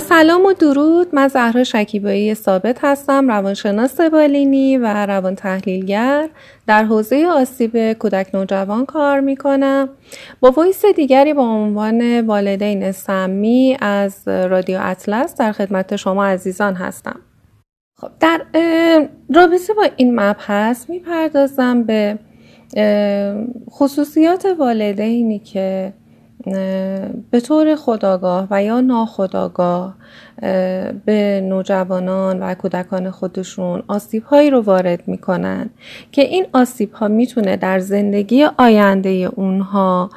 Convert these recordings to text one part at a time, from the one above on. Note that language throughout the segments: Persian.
سلام و درود. من زهرا شکیبایی ثابت هستم روانشناس بالینی و روان تحلیلگر. در حوزه آسیب کودک نوجوان کار می کنم با ویس دیگری با عنوان والدین سمی از رادیو اطلس در خدمت شما عزیزان هستم. خب در رابطه با این مبحث می‌پردازم به خصوصیات والدینی که به طور خداگاه و یا ناخداگاه به نوجوانان و کودکان خودشون آسیب هایی رو وارد می‌کنن که این آسیب ها می‌تونه در زندگی آینده اونها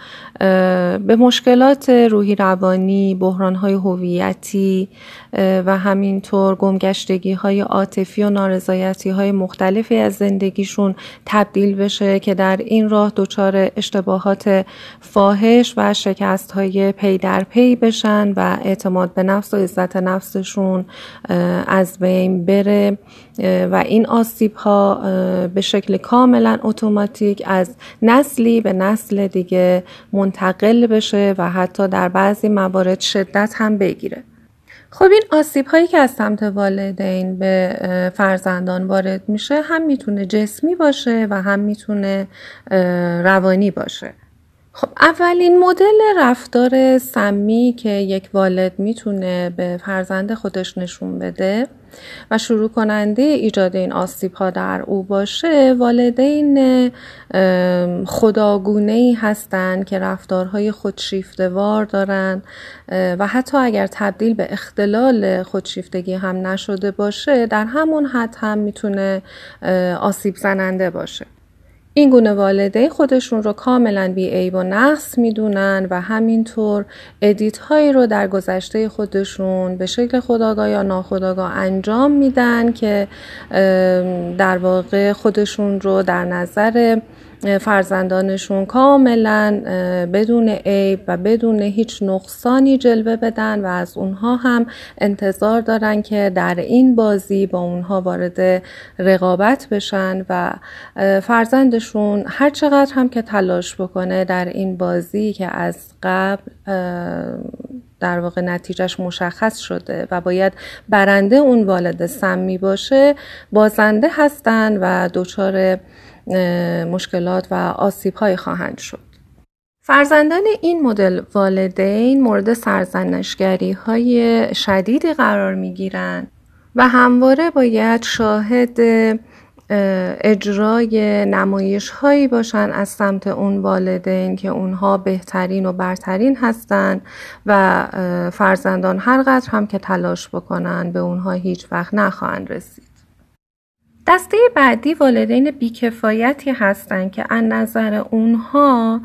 به مشکلات روحی روانی، بحران های هویتی و همینطور گمگشتگی های عاطفی و نارضایتی های مختلفی از زندگیشون تبدیل بشه که در این راه دچار اشتباهات فاحش و شکست های پی در پی بشن و اعتماد به نفس و عزت نفسشون از بین بره و این آسیب ها به شکل کاملا اتوماتیک از نسلی به نسل دیگه منتقل بشه و حتی در بعضی موارد شدت هم بگیره. خب این آسیب هایی که از سمت والدین به فرزندان وارد میشه هم می‌تونه جسمی باشه و هم می‌تونه روانی باشه. خب اولین مدل رفتار سمی که یک والد می‌تونه به فرزند خودش نشون بده و شروع کننده ایجاد این آسیب ها در او باشه والدین خداگونه ای هستند که رفتارهای خودشیفتوار دارن و حتی اگر تبدیل به اختلال خودشیفتگی هم نشده باشه در همون حد هم می‌تونه آسیب زننده باشه. این گونه والدین خودشون رو کاملا بی عیب و نقص می‌دونن و همینطور ادیت هایی رو در گذشته خودشون به شکل خداگاه یا ناخداگاه انجام میدن که در واقع خودشون رو در نظر فرزندانشون کاملا بدون عیب و بدون هیچ نقصانی جلوه بدن و از اونها هم انتظار دارن که در این بازی با اونها وارد رقابت بشن و فرزندشون هر چقدر هم که تلاش بکنه در این بازی که از قبل در واقع نتیجهش مشخص شده و باید برنده اون والد سمی باشه بازنده هستن و دچار مشکلات و آسیب های خواهند شد. فرزندان این مدل والدین مورد سرزنشگری های شدیدی قرار می گیرند و همواره باید شاهد اجرای نمایش هایی باشن از سمت اون والدین که اونها بهترین و برترین هستند و فرزندان هر قدر هم که تلاش بکنن به اونها هیچ وقت نخواهند رسید. دسته بعدی والدین بیکفایتی هستند که از نظر اونها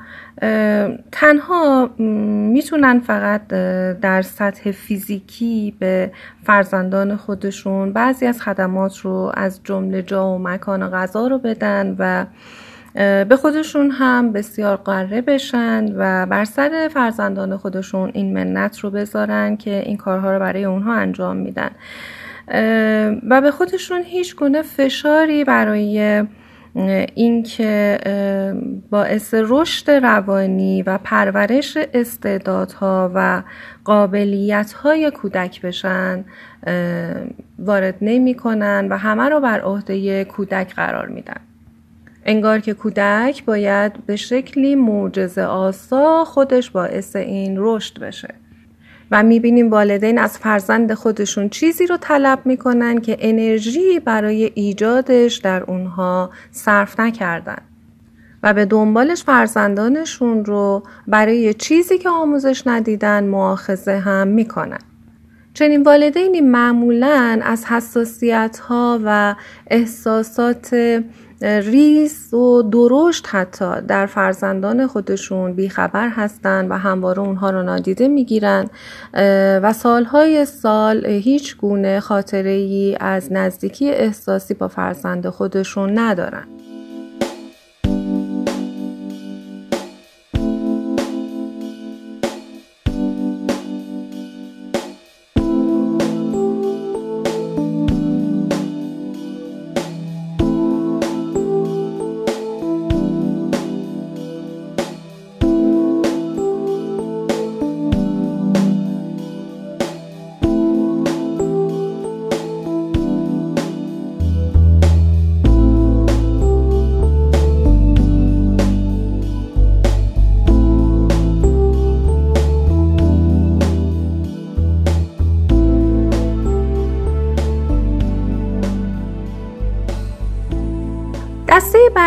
تنها می‌تونن فقط در سطح فیزیکی به فرزندان خودشون بعضی از خدمات رو از جمله جا و مکان غذا رو بدن و به خودشون هم بسیار قره بشن و بر سر فرزندان خودشون این منت رو بذارن که این کارها رو برای اونها انجام میدن. و به خودشون هیچ گونه فشاری برای اینکه باعث رشد روانی و پرورش استعدادها و قابلیتهای کودک بشن وارد نمی کنن و همه رو بر عهده کودک قرار میدن. انگار که کودک باید به شکلی معجزه آسا خودش باعث این رشد بشه. و می‌بینیم والدین از فرزند خودشون چیزی رو طلب می‌کنن که انرژی برای ایجادش در اونها صرف نکردن. و به دنبالش فرزندانشون رو برای چیزی که آموزش ندیدن معاخذه هم می‌کنن. چنین والدینی معمولا از حساسیت ها و احساسات ریز و درشت حتی در فرزندان خودشون بیخبر هستند و همواره اونها رو نادیده می‌گیرن و سالهای سال هیچ گونه خاطره ای از نزدیکی احساسی با فرزند خودشون ندارن.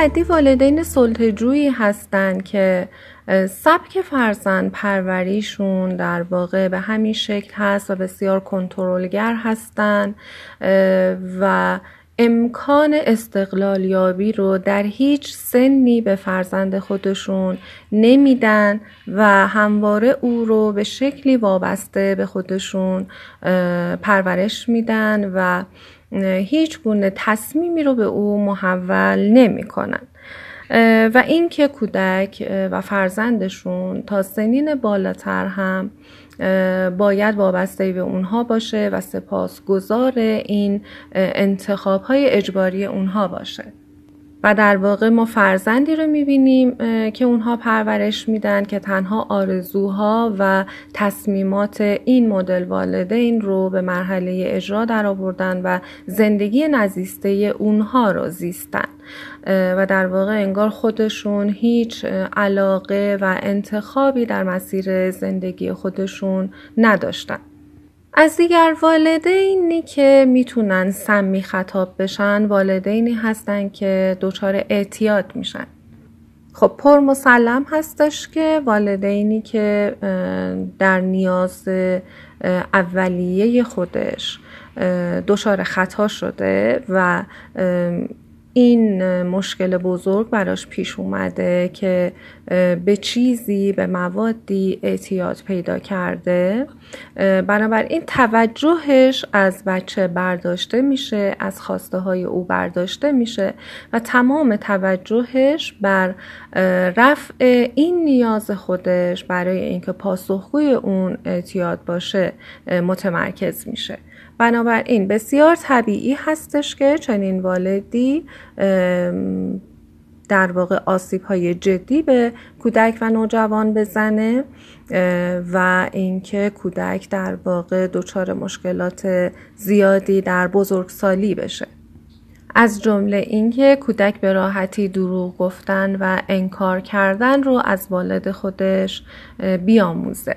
بعدی والدین سلطجویی هستند که سبک فرزند پروریشون در واقع به همین شکل هست و بسیار کنترلگر هستند و امکان استقلال یابی رو در هیچ سنی به فرزند خودشون نمیدن و همواره او رو به شکلی وابسته به خودشون پرورش میدن و هیچ گونه تصمیمی رو به او محول نمی کنن. و اینکه کودک و فرزندشون تا سنین بالاتر هم باید وابسته به اونها باشه و سپاس گذار این انتخاب های اجباری اونها باشه و در واقع ما فرزندی رو می‌بینیم که اونها پرورش میدن که تنها آرزوها و تصمیمات این مدل والدین رو به مرحله اجرا در آوردن و زندگی نزیسته اونها رو زیستن. و در واقع انگار خودشون هیچ علاقه و انتخابی در مسیر زندگی خودشون نداشتن. از دیگر والدینی که می‌تونن سمی خطاب بشن والدینی هستن که دچار اعتیاد میشن. خب پر مسلم هستش که والدینی که در نیاز اولیه خودش دچار خطا شده و این مشکل بزرگ براش پیش اومده که به چیزی به موادی اعتیاد پیدا کرده. بنابراین توجهش از بچه برداشته میشه از خواسته های او برداشته میشه و تمام توجهش بر رفع این نیاز خودش برای اینکه پاسخگوی اون اعتیاد باشه متمرکز میشه. بنابراین بسیار طبیعی هستش که چنین والدی در واقع آسیب های جدی به کودک و نوجوان بزنه و اینکه کودک در واقع دچار مشکلات زیادی در بزرگسالی بشه. از جمله اینکه کودک به راحتی دروغ گفتن و انکار کردن رو از والد خودش بیاموزه.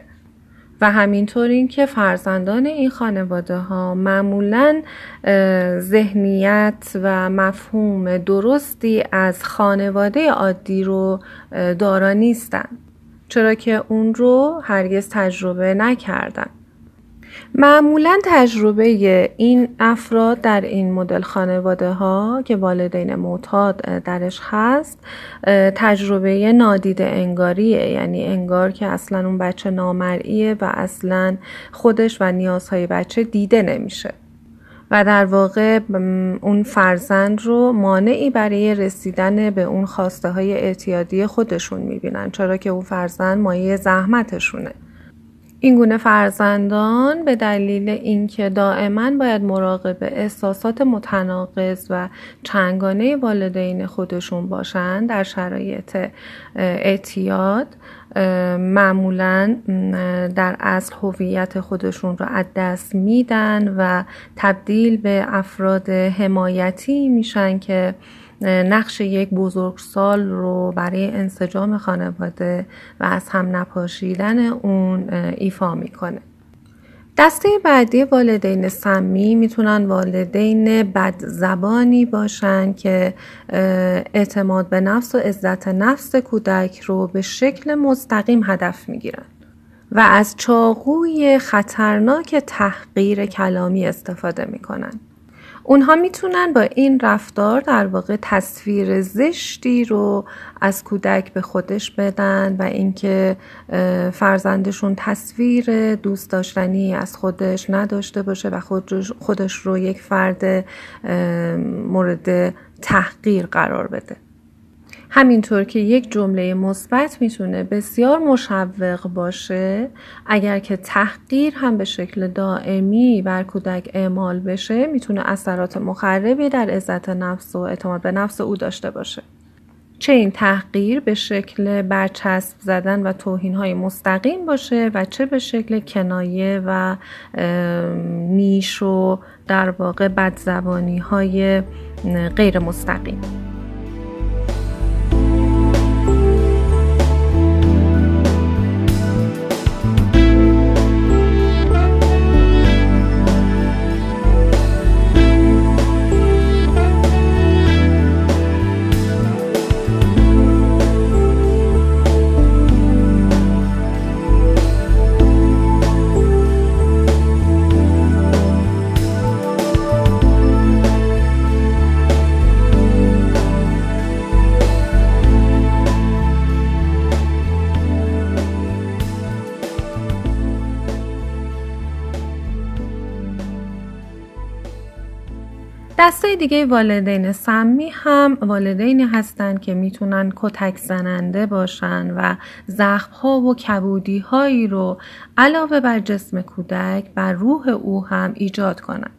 و همینطور اینکه فرزندان این خانواده ها معمولا ذهنیت و مفهوم درستی از خانواده عادی رو دارا نیستن چرا که اون رو هرگز تجربه نکردن. معمولا تجربه این افراد در این مدل خانواده ها که والدین معتاد درش هست تجربه نادیده انگاریه. یعنی انگار که اصلا اون بچه نامرئیه و اصلا خودش و نیازهای بچه دیده نمیشه. و در واقع اون فرزند رو مانعی برای رسیدن به اون خواسته های اعتیادی خودشون می‌بینن چرا که اون فرزند مایه زحمتشونه. این گونه فرزندان به دلیل اینکه دائما باید مراقب احساسات متناقض و چنگانه والدین خودشون باشند در شرایط اعتیاد معمولا در اصل هویت خودشون رو از دست میدن و تبدیل به افراد حمایتی میشن که نقش یک بزرگسال رو برای انسجام خانواده و از هم نپاشیدن اون ایفا می‌کنه. دسته بعدی والدین سمی می‌تونن والدین بد زبانی باشن که اعتماد به نفس و عزت نفس کودک رو به شکل مستقیم هدف می‌گیرن و از چاقوی خطرناک تحقیر کلامی استفاده می‌کنن. اونها می‌تونن با این رفتار در واقع تصویر زشتی رو از کودک به خودش بدن و اینکه فرزندشون تصویر دوست داشتنی از خودش نداشته باشه و خودش رو یک فرد مورد تحقیر قرار بده. همینطور که یک جمله مثبت می‌تونه بسیار مشوق باشه اگر که تحقیر هم به شکل دائمی بر کودک اعمال بشه می‌تونه اثرات مخربی در عزت نفس و اعتماد به نفس او داشته باشه. چه این تحقیر به شکل برچسب زدن و توهین های مستقیم باشه و چه به شکل کنایه و نیش و در واقع بدزبانی های غیر مستقیم. دسته دیگه والدین سمی هم والدینی هستند که می‌تونن کتک زننده باشن و زخم ها و کبودی هایی رو علاوه بر جسم کودک بر روح او هم ایجاد کنن.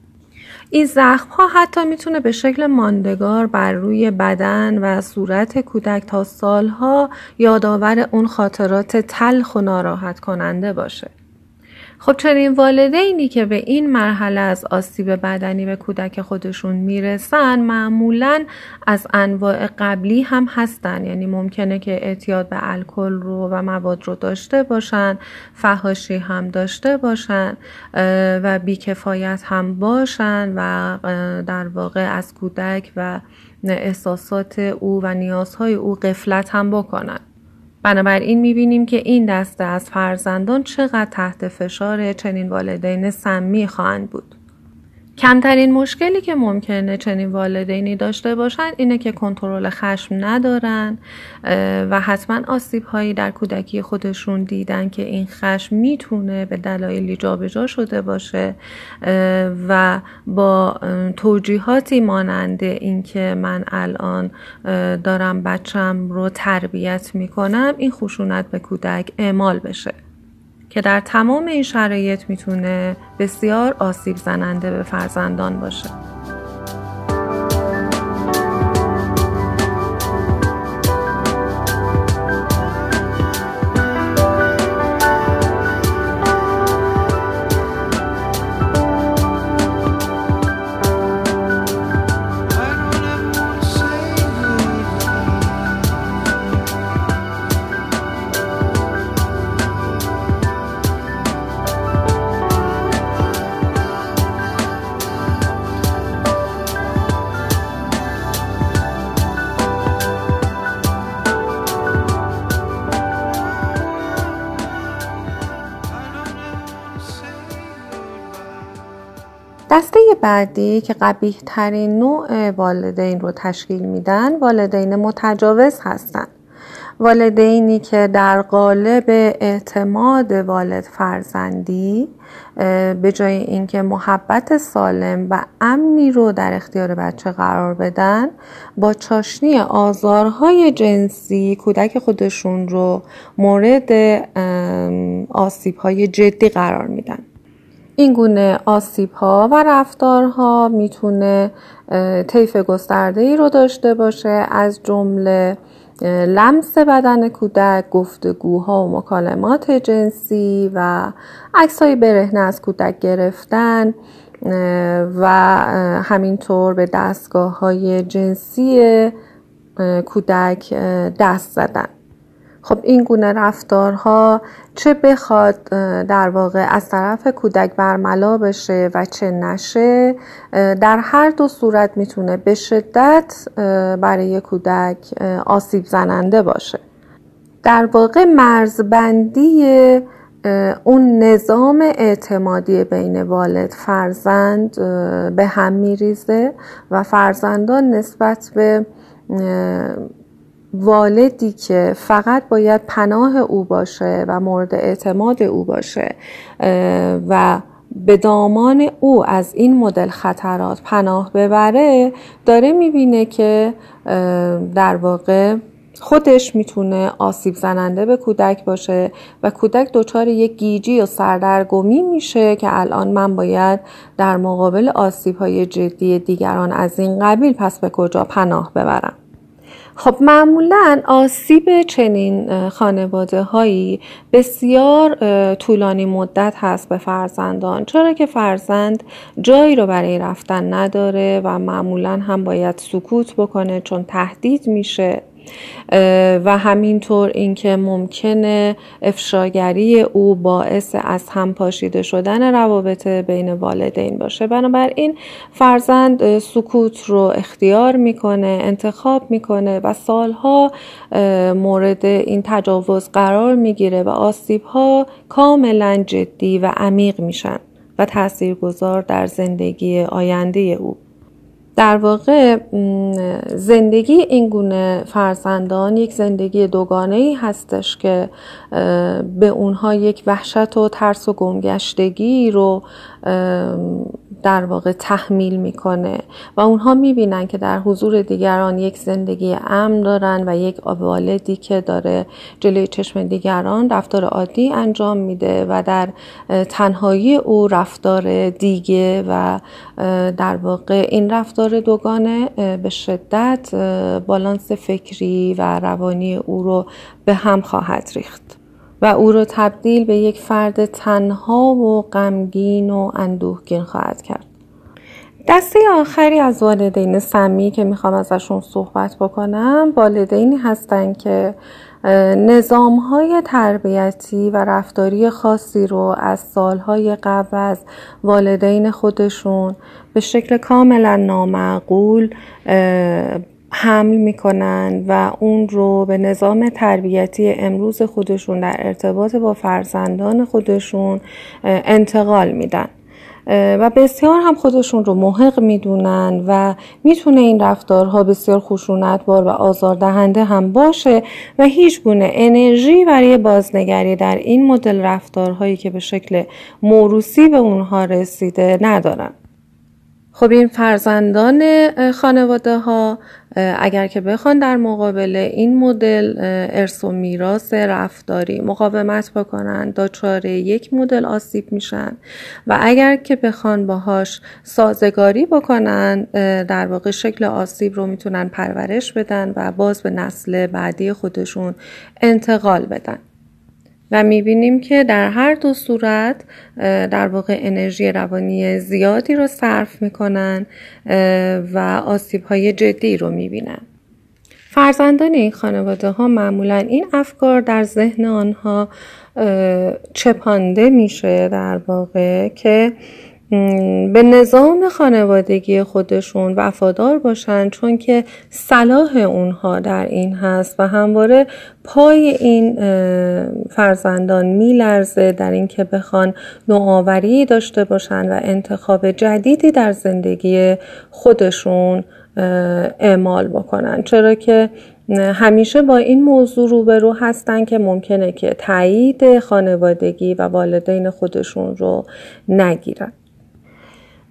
این زخم ها حتی می‌تونه به شکل ماندگار بر روی بدن و صورت کودک تا سالها یادآور اون خاطرات تلخ و ناراحت کننده باشه. خب چنین والدینی که به این مرحله از آسیب بدنی به کودک خودشون می‌رسن معمولا از انواع قبلی هم هستن. یعنی ممکنه که اعتیاد به الکل رو و مواد رو داشته باشن فهاشی هم داشته باشن و بیکفایت هم باشن و در واقع از کودک و احساسات او و نیازهای او قفلت هم بکنن. بنابراین می‌بینیم که این دسته از فرزندان چقدر تحت فشار چنین والدین سمی خواهند بود. کمترین مشکلی که ممکنه چنین والدینی داشته باشند اینه که کنترل خشم ندارن و حتما آسیب هایی در کودکی خودشون دیدن که این خشم می‌تونه به دلایلی جابجا شده باشه و با توجیهاتی مانند اینکه من الان دارم بچم رو تربیت می‌کنم این خشونت به کودک اعمال بشه. که در تمام این شرایط می‌تونه بسیار آسیب زننده به فرزندان باشه. بعدی که قبیه ترین نوع والدین رو تشکیل میدن والدین متجاوز هستند. والدینی که در قالب اعتماد والد فرزندی به جای اینکه محبت سالم و امنی رو در اختیار بچه قرار بدن با چاشنی آزارهای جنسی کودک خودشون رو مورد آسیبهای جدی قرار میدن این گونه آسیب ها و رفتارها می‌تونه طیف گسترده ای رو داشته باشه. از جمله لمس بدن کودک گفتگوها و مکالمات جنسی و های برهنه از کودک گرفتن و همینطور به دستگاه های جنسی کودک دست زدن. خب این گونه رفتارها چه بخواد در واقع از طرف کودک برملا بشه و چه نشه در هر دو صورت می‌تونه به شدت برای کودک آسیب زننده باشه. در واقع مرزبندی اون نظام اعتمادی بین والد فرزند به هم میریزه و فرزندان نسبت به والدی که فقط باید پناه او باشه و مورد اعتماد او باشه و به دامان او از این مدل خطرات پناه ببره داره می‌بینه که در واقع خودش می‌تونه آسیب زننده به کودک باشه و کودک دچار یک گیجی و سردرگمی میشه که الان من باید در مقابل آسیب های جدی دیگران از این قبیل پس به کجا پناه ببرم. خب معمولا آسیب چنین خانواده هایی بسیار طولانی مدت هست به فرزندان. چرا که فرزند جایی رو برای رفتن نداره و معمولا هم باید سکوت بکنه چون تهدید میشه. و همینطور اینکه ممکنه افشاگری او باعث از هم پاشیده شدن روابط بین والدین باشه. بنابراین فرزند سکوت رو اختیار می‌کنه انتخاب می‌کنه و سالها مورد این تجاوز قرار می‌گیره و آسیب ها کاملا جدی و عمیق میشن و تاثیرگذار در زندگی آینده او. در واقع زندگی این گونه فرزندان یک زندگی دوگانه ای هستش که به اونها یک وحشت و ترس و گمگشتگی رو در واقع تحمیل می‌کنه و اونها می‌بینن که در حضور دیگران یک زندگی امن دارن و یک والدی که داره جلوی چشم دیگران رفتار عادی انجام میده و در تنهایی او رفتار دیگه و در واقع این رفتار دوگانه به شدت بالانس فکری و روانی او رو به هم خواهد ریخت. و او را تبدیل به یک فرد تنها و غمگین و اندوهگین خواهد کرد. دسته آخری از والدین سمی که می‌خوام ازشون صحبت بکنم والدینی هستن که نظام های تربیتی و رفتاری خاصی رو از سالهای قبل از والدین خودشون به شکل کاملا نامعقول حمل می‌کنن و اون رو به نظام تربیتی امروز خودشون در ارتباط با فرزندان خودشون انتقال میدن. و بسیار هم خودشون رو محق می‌دونن و می‌تونه این رفتارها بسیار خشونتبار و آزاردهنده هم باشه و هیچ گونه انرژی برای بازنگری در این مدل رفتارهایی که به شکل موروسی به اونها رسیده ندارن. خب این فرزندان خانواده ها اگر که بخوان در مقابل این مدل ارث و میراث رفتاری مقاومت بکنن دچار یک مدل آسیب میشن. و اگر که بخوان باهاش سازگاری بکنن در واقع شکل آسیب رو می‌تونن پرورش بدن و باز به نسل بعدی خودشون انتقال بدن. و می‌بینیم که در هر دو صورت در واقع انرژی روانی زیادی رو صرف می‌کنن و آسیب های جدی رو می‌بینن. فرزندان این خانواده ها معمولا این افکار در ذهن آنها چپانده میشه در واقع که به نظام خانوادگی خودشون وفادار باشن چون که صلاح اونها در این هست و همواره پای این فرزندان میلرزه در اینکه بخوان نوآوری داشته باشن و انتخاب جدیدی در زندگی خودشون اعمال بکنن. چرا که همیشه با این موضوع روبرو هستن که ممکنه که تایید خانوادگی و والدین خودشون رو نگیرن.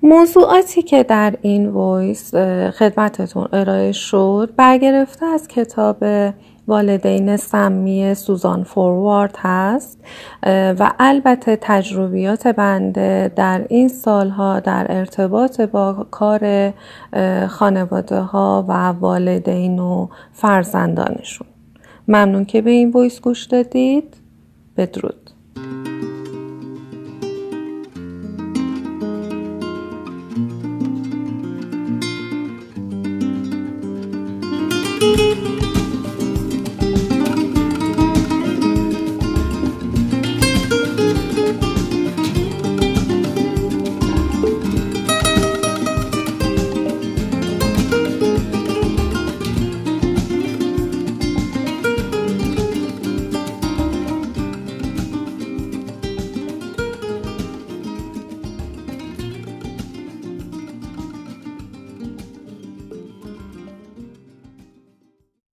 موضوعاتی که در این وایس خدمتتون ارائه شد برگرفته از کتاب والدین سمی سوزان فوروارد هست و البته تجربیات بنده در این سالها در ارتباط با کار خانواده ها و والدین و فرزندانشون. ممنون که به این وایس گوش دادید. بدرود.